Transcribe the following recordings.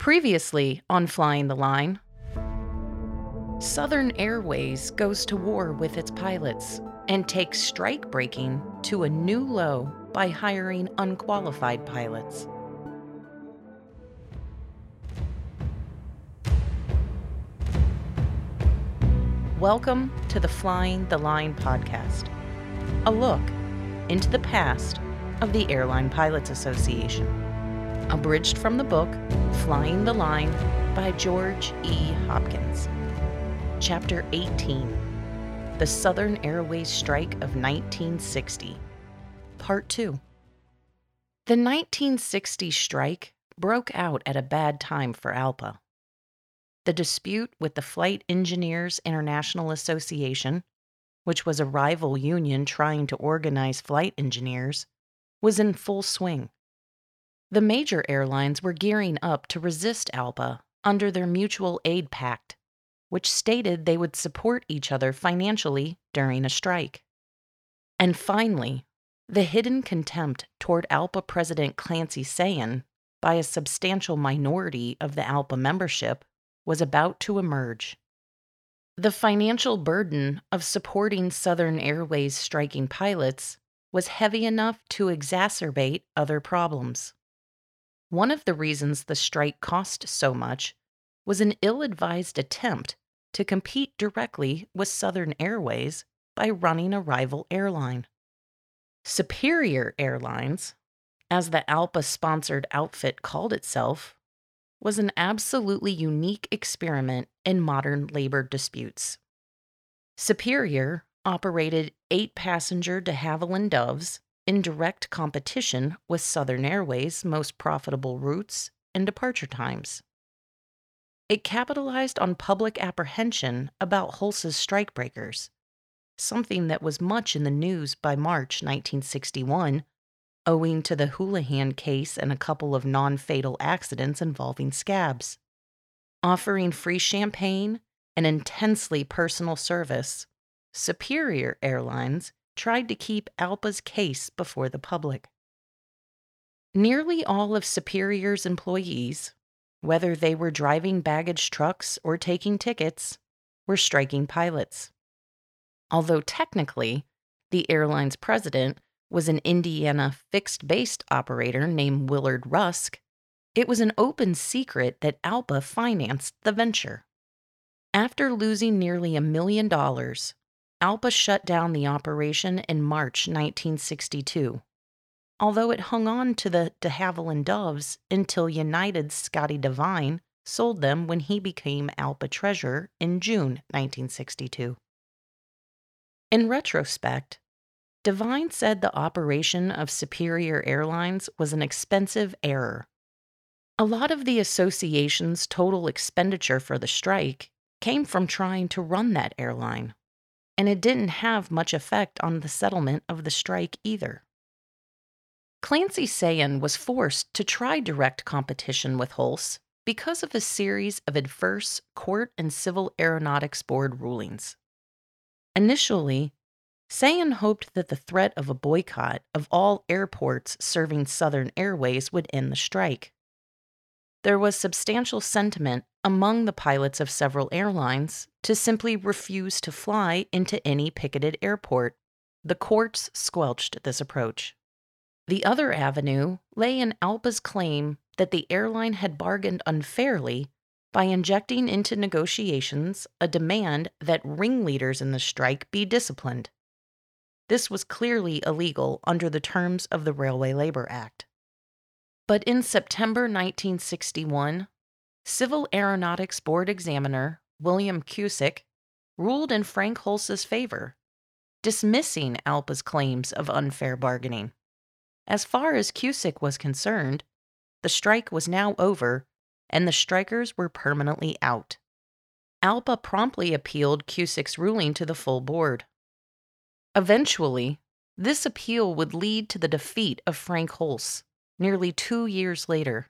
Previously on Flying the Line, Southern Airways goes to war with its pilots and takes strike breaking to a new low by hiring unqualified pilots. Welcome to the Flying the Line podcast, a look into the past of the Airline Pilots Association. Abridged from the book Flying the Line by George E. Hopkins. Chapter 18 The Southern Airways Strike of 1960. Part 2. The 1960 strike broke out at a bad time for ALPA. The dispute with the Flight Engineers International Association, which was a rival union trying to organize flight engineers, was in full swing. The major airlines were gearing up to resist ALPA under their mutual aid pact, which stated they would support each other financially during a strike. And finally, the hidden contempt toward ALPA President Clancy Sayen by a substantial minority of the ALPA membership was about to emerge. The financial burden of supporting Southern Airways striking pilots was heavy enough to exacerbate other problems. One of the reasons the strike cost so much was an ill advised attempt to compete directly with Southern Airways by running a rival airline. Superior Airlines, as the ALPA sponsored outfit called itself, was an absolutely unique experiment in modern labor disputes. Superior operated eight passenger de Havilland Doves in direct competition with Southern Airways' most profitable routes and departure times. It capitalized on public apprehension about Hulse's strikebreakers, something that was much in the news by March 1961, owing to the Houlihan case and a couple of non fatal accidents involving scabs. Offering free champagne and intensely personal service, Superior Airlines tried to keep ALPA's case before the public. Nearly all of Superior's employees, whether they were driving baggage trucks or taking tickets, were striking pilots. Although technically, the airline's president was an Indiana fixed based operator named Willard Rusk, it was an open secret that ALPA financed the venture. After losing nearly a million dollars, ALPA shut down the operation in March 1962, although it hung on to the de Havilland Doves until United's Scotty Devine sold them when he became ALPA treasurer in June 1962. In retrospect, Devine said the operation of Superior Airlines was an expensive error. A lot of the association's total expenditure for the strike came from trying to run that airline and it didn't have much effect on the settlement of the strike either. Clancy Sayen was forced to try direct competition with Hulse because of a series of adverse court and civil aeronautics board rulings. Initially, Sayen hoped that the threat of a boycott of all airports serving Southern Airways would end the strike. There was substantial sentiment among the pilots of several airlines to simply refuse to fly into any picketed airport. The courts squelched this approach. The other avenue lay in ALPA's claim that the airline had bargained unfairly by injecting into negotiations a demand that ringleaders in the strike be disciplined. This was clearly illegal under the terms of the Railway Labor Act. But in September 1961, Civil Aeronautics Board examiner William Cusick ruled in Frank Hulse's favor, dismissing ALPA's claims of unfair bargaining. As far as Cusick was concerned, the strike was now over and the strikers were permanently out. ALPA promptly appealed Cusick's ruling to the full board. Eventually, this appeal would lead to the defeat of Frank Hulse, nearly two years later.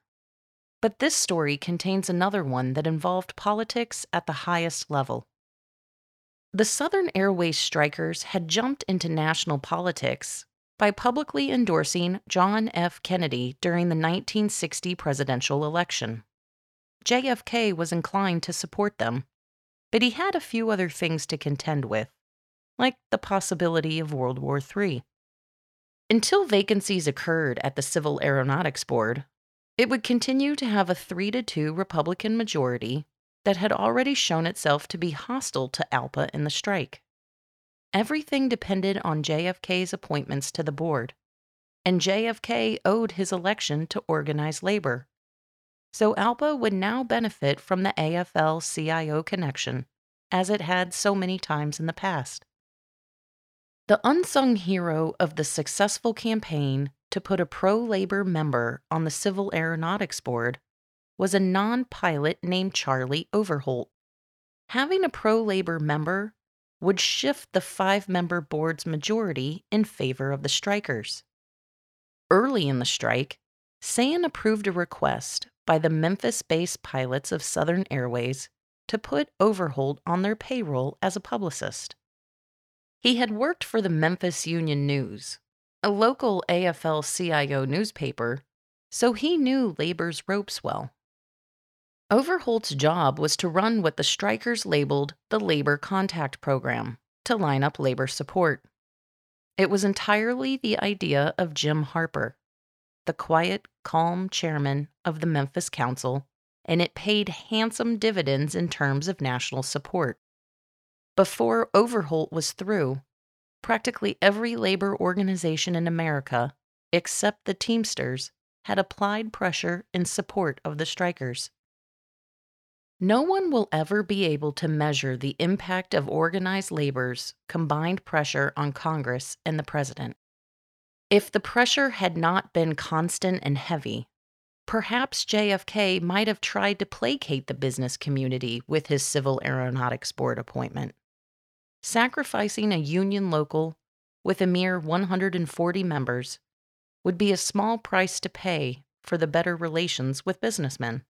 But this story contains another one that involved politics at the highest level. The Southern Airways strikers had jumped into national politics by publicly endorsing John F. Kennedy during the 1960 presidential election. JFK was inclined to support them, but he had a few other things to contend with, like the possibility of World War III. Until vacancies occurred at the Civil Aeronautics Board, it would continue to have a 3 to 2 Republican majority that had already shown itself to be hostile to ALPA in the strike. Everything depended on JFK's appointments to the board, and JFK owed his election to organized labor. So ALPA would now benefit from the AFL CIO connection, as it had so many times in the past. The unsung hero of the successful campaign to put a pro labor member on the Civil Aeronautics Board was a non pilot named Charlie Overholt. Having a pro labor member would shift the five member board's majority in favor of the strikers. Early in the strike, Sayen approved a request by the Memphis based pilots of Southern Airways to put Overholt on their payroll as a publicist. He had worked for the Memphis Union News, a local AFL CIO newspaper, so he knew labor's ropes well. Overholt's job was to run what the strikers labeled the Labor Contact Program to line up labor support. It was entirely the idea of Jim Harper, the quiet, calm chairman of the Memphis Council, and it paid handsome dividends in terms of national support. Before Overholt was through, practically every labor organization in America, except the Teamsters, had applied pressure in support of the strikers. No one will ever be able to measure the impact of organized labor's combined pressure on Congress and the president. If the pressure had not been constant and heavy, perhaps JFK might have tried to placate the business community with his Civil Aeronautics Board appointment sacrificing a union local with a mere 140 members would be a small price to pay for the better relations with businessmen.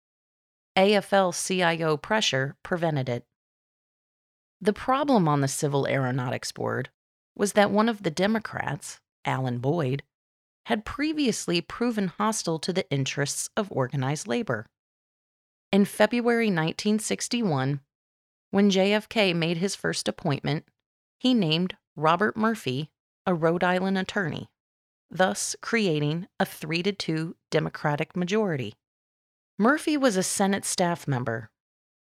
AFL CIO pressure prevented it. The problem on the Civil Aeronautics Board was that one of the Democrats, Alan Boyd, had previously proven hostile to the interests of organized labor. In February 1961, when JFK made his first appointment, he named Robert Murphy a Rhode Island attorney, thus creating a 3 to 2 Democratic majority. Murphy was a Senate staff member,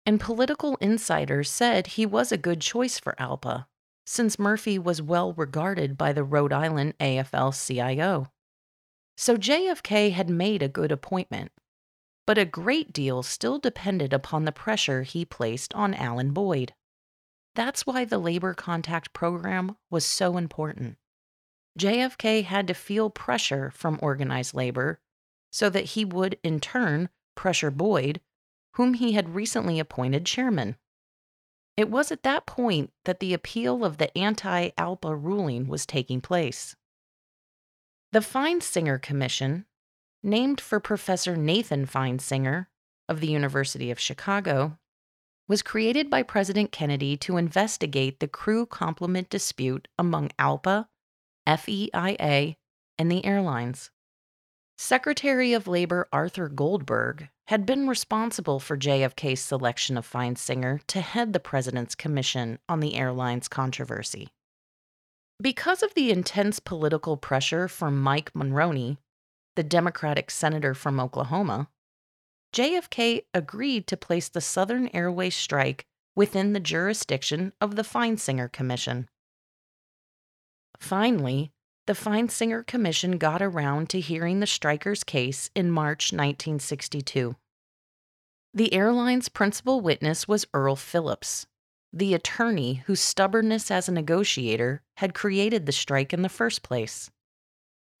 and political insiders said he was a good choice for ALPA, since Murphy was well regarded by the Rhode Island AFL CIO. So JFK had made a good appointment but a great deal still depended upon the pressure he placed on Alan Boyd. That's why the labor contact program was so important. JFK had to feel pressure from organized labor so that he would, in turn, pressure Boyd, whom he had recently appointed chairman. It was at that point that the appeal of the anti ALPA ruling was taking place. The Feinsinger Commission, named for Professor Nathan Feinsinger of the University of Chicago, was created by President Kennedy to investigate the crew complement dispute among ALPA, FEIA, and the airlines. Secretary of Labor Arthur Goldberg had been responsible for JFK's selection of Feinsinger to head the President's Commission on the airlines controversy. Because of the intense political pressure from Mike Monroney, the Democratic senator from Oklahoma, JFK agreed to place the Southern Airways strike within the jurisdiction of the Feinsinger Commission. Finally, the Feinsinger Commission got around to hearing the strikers' case in March 1962. The airline's principal witness was Earl Phillips, the attorney whose stubbornness as a negotiator had created the strike in the first place.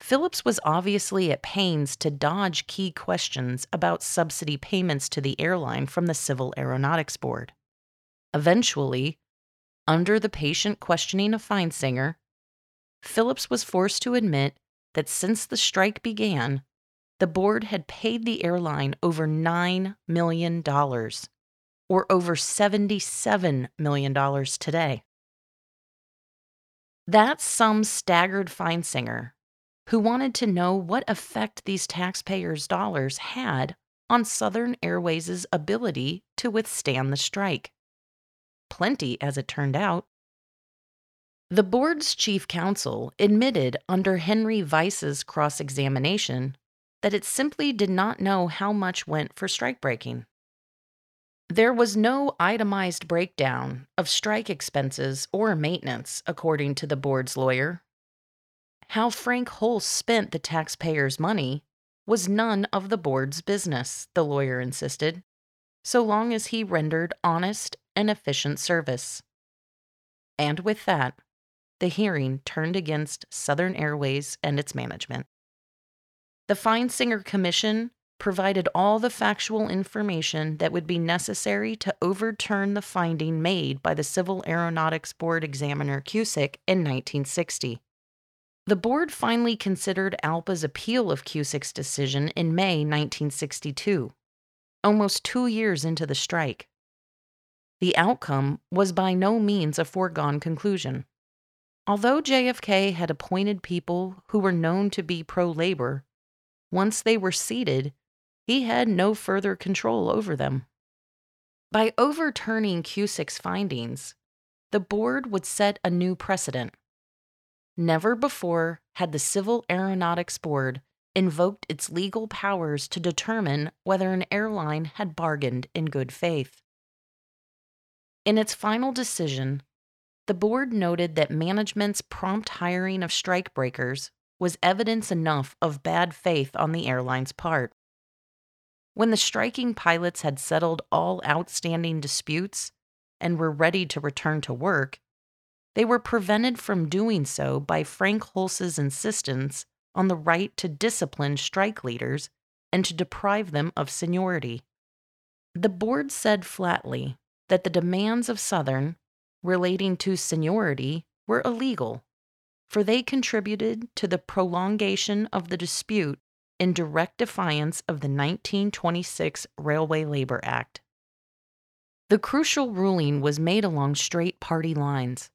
Phillips was obviously at pains to dodge key questions about subsidy payments to the airline from the Civil Aeronautics Board. Eventually, under the patient questioning of Feinsinger, Phillips was forced to admit that since the strike began, the board had paid the airline over $9 million, or over $77 million today. That sum staggered Feinsinger, who wanted to know what effect these taxpayers' dollars had on Southern Airways' ability to withstand the strike. Plenty, as it turned out. The board's chief counsel admitted under Henry Weiss's cross examination that it simply did not know how much went for strikebreaking. There was no itemized breakdown of strike expenses or maintenance, according to the board's lawyer. How Frank Hulse spent the taxpayers' money was none of the board's business, the lawyer insisted, so long as he rendered honest and efficient service. And with that, the hearing turned against Southern Airways and its management. The Feinsinger Commission provided all the factual information that would be necessary to overturn the finding made by the Civil Aeronautics Board examiner Cusick in 1960. The board finally considered ALPA's appeal of Cusick's decision in May 1962, almost two years into the strike. The outcome was by no means a foregone conclusion. Although JFK had appointed people who were known to be pro labor, once they were seated, he had no further control over them. By overturning Cusick's findings, the board would set a new precedent. Never before had the Civil Aeronautics Board invoked its legal powers to determine whether an airline had bargained in good faith. In its final decision, the board noted that management's prompt hiring of strikebreakers was evidence enough of bad faith on the airline's part. When the striking pilots had settled all outstanding disputes and were ready to return to work, they were prevented from doing so by Frank Hulse's insistence on the right to discipline strike leaders and to deprive them of seniority. The board said flatly that the demands of Southern relating to seniority were illegal, for they contributed to the prolongation of the dispute in direct defiance of the 1926 Railway Labor Act. The crucial ruling was made along straight party lines,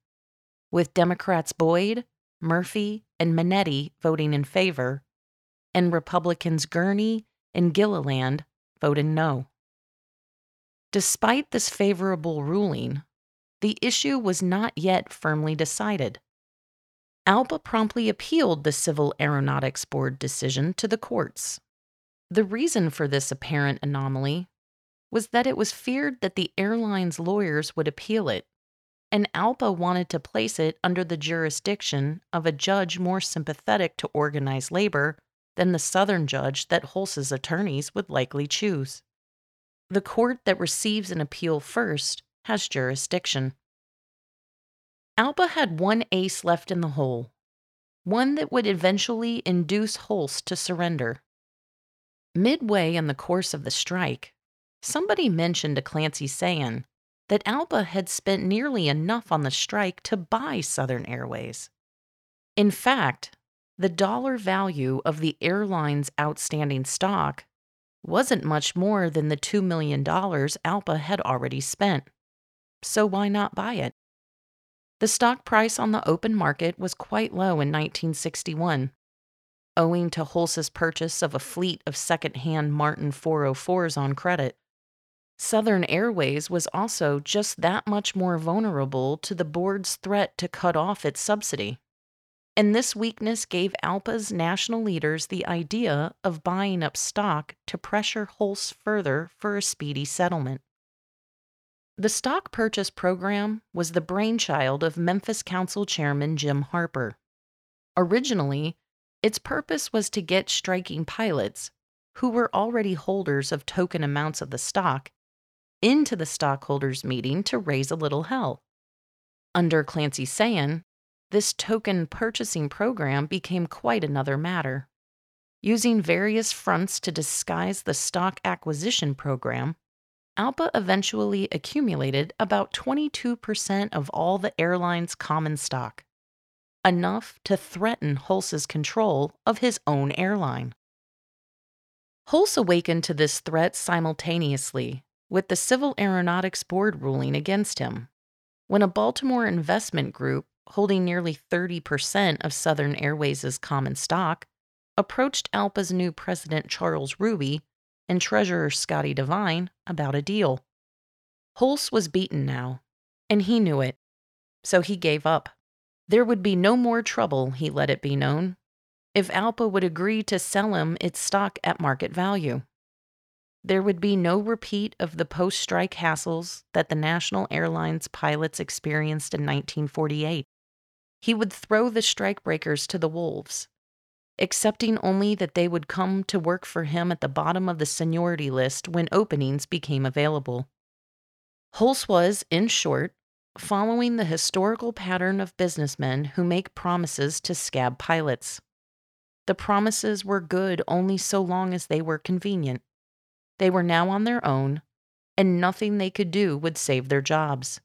with Democrats Boyd, Murphy, and Minetti voting in favor, and Republicans Gurney and Gilliland voting no. Despite this favorable ruling, the issue was not yet firmly decided. ALPA promptly appealed the Civil Aeronautics Board decision to the courts. The reason for this apparent anomaly was that it was feared that the airline's lawyers would appeal it, and ALPA wanted to place it under the jurisdiction of a judge more sympathetic to organized labor than the Southern judge that Hulse's attorneys would likely choose. The court that receives an appeal first has jurisdiction. ALPA had one ace left in the hole, one that would eventually induce Hulse to surrender. Midway in the course of the strike, somebody mentioned to Clancy Sayen that ALPA had spent nearly enough on the strike to buy Southern Airways. In fact, the dollar value of the airline's outstanding stock wasn't much more than the $2 million ALPA had already spent. So why not buy it? The stock price on the open market was quite low in 1961, owing to Hulse's purchase of a fleet of second-hand Martin 404s on credit. Southern Airways was also just that much more vulnerable to the board's threat to cut off its subsidy. And this weakness gave ALPA's national leaders the idea of buying up stock to pressure Hulse further for a speedy settlement. The stock purchase program was the brainchild of Memphis Council Chairman Jim Harper. Originally, its purpose was to get striking pilots, who were already holders of token amounts of the stock, into the stockholders' meeting to raise a little hell. Under Clancy Sayen, this token purchasing program became quite another matter. Using various fronts to disguise the stock acquisition program, ALPA eventually accumulated about 22% of all the airline's common stock, enough to threaten Hulse's control of his own airline. Hulse awakened to this threat simultaneously with the Civil Aeronautics Board ruling against him. When a Baltimore investment group holding nearly 30% of Southern Airways' common stock approached ALPA's new president Charles Ruby and treasurer Scotty Devine about a deal. Hulse was beaten now, and he knew it, so he gave up. There would be no more trouble, he let it be known, if Alpa would agree to sell him its stock at market value. There would be no repeat of the post strike hassles that the National Airlines pilots experienced in 1948. He would throw the strikebreakers to the wolves, accepting only that they would come to work for him at the bottom of the seniority list when openings became available. Hulse was, in short, following the historical pattern of businessmen who make promises to scab pilots. The promises were good only so long as they were convenient. They were now on their own, and nothing they could do would save their jobs.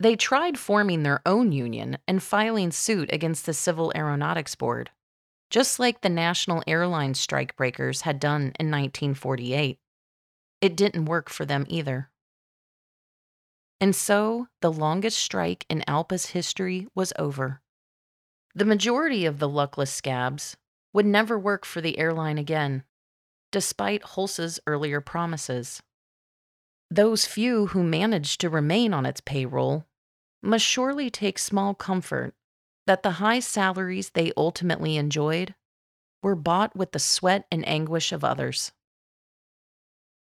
They tried forming their own union and filing suit against the Civil Aeronautics Board, just like the National Airlines strikebreakers had done in 1948. It didn't work for them either. And so, the longest strike in Alpa's history was over. The majority of the luckless scabs would never work for the airline again, despite Hulse's earlier promises. Those few who managed to remain on its payroll must surely take small comfort that the high salaries they ultimately enjoyed were bought with the sweat and anguish of others.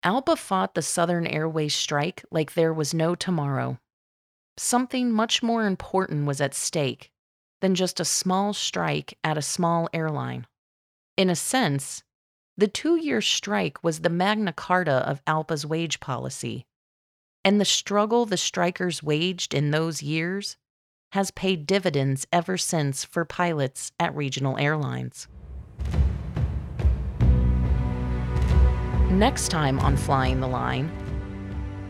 ALPA fought the Southern Airways strike like there was no tomorrow. Something much more important was at stake than just a small strike at a small airline. In a sense, the two year strike was the Magna Carta of Alpa's wage policy, and the struggle the strikers waged in those years has paid dividends ever since for pilots at regional airlines. Next time on Flying the Line,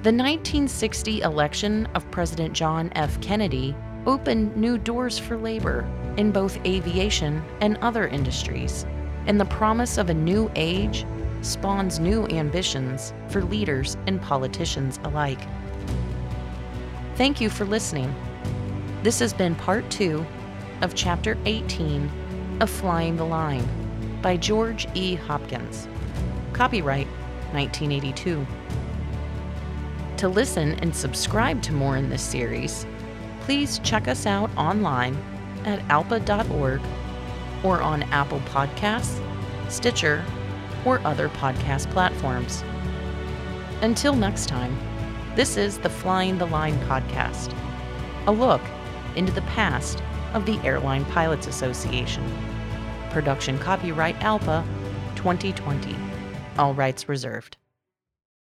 the 1960 election of President John F. Kennedy opened new doors for labor in both aviation and other industries, and the promise of a new age spawns new ambitions for leaders and politicians alike. Thank you for listening. This has been part two of Chapter 18 of Flying the Line by George E. Hopkins. Copyright 1982. To listen and subscribe to more in this series, please check us out online at alpa.org or on Apple Podcasts, Stitcher, or other podcast platforms. Until next time, this is the Flying the Line podcast, a look into the past of the Airline Pilots Association. Production copyright ALPA 2020. All rights reserved.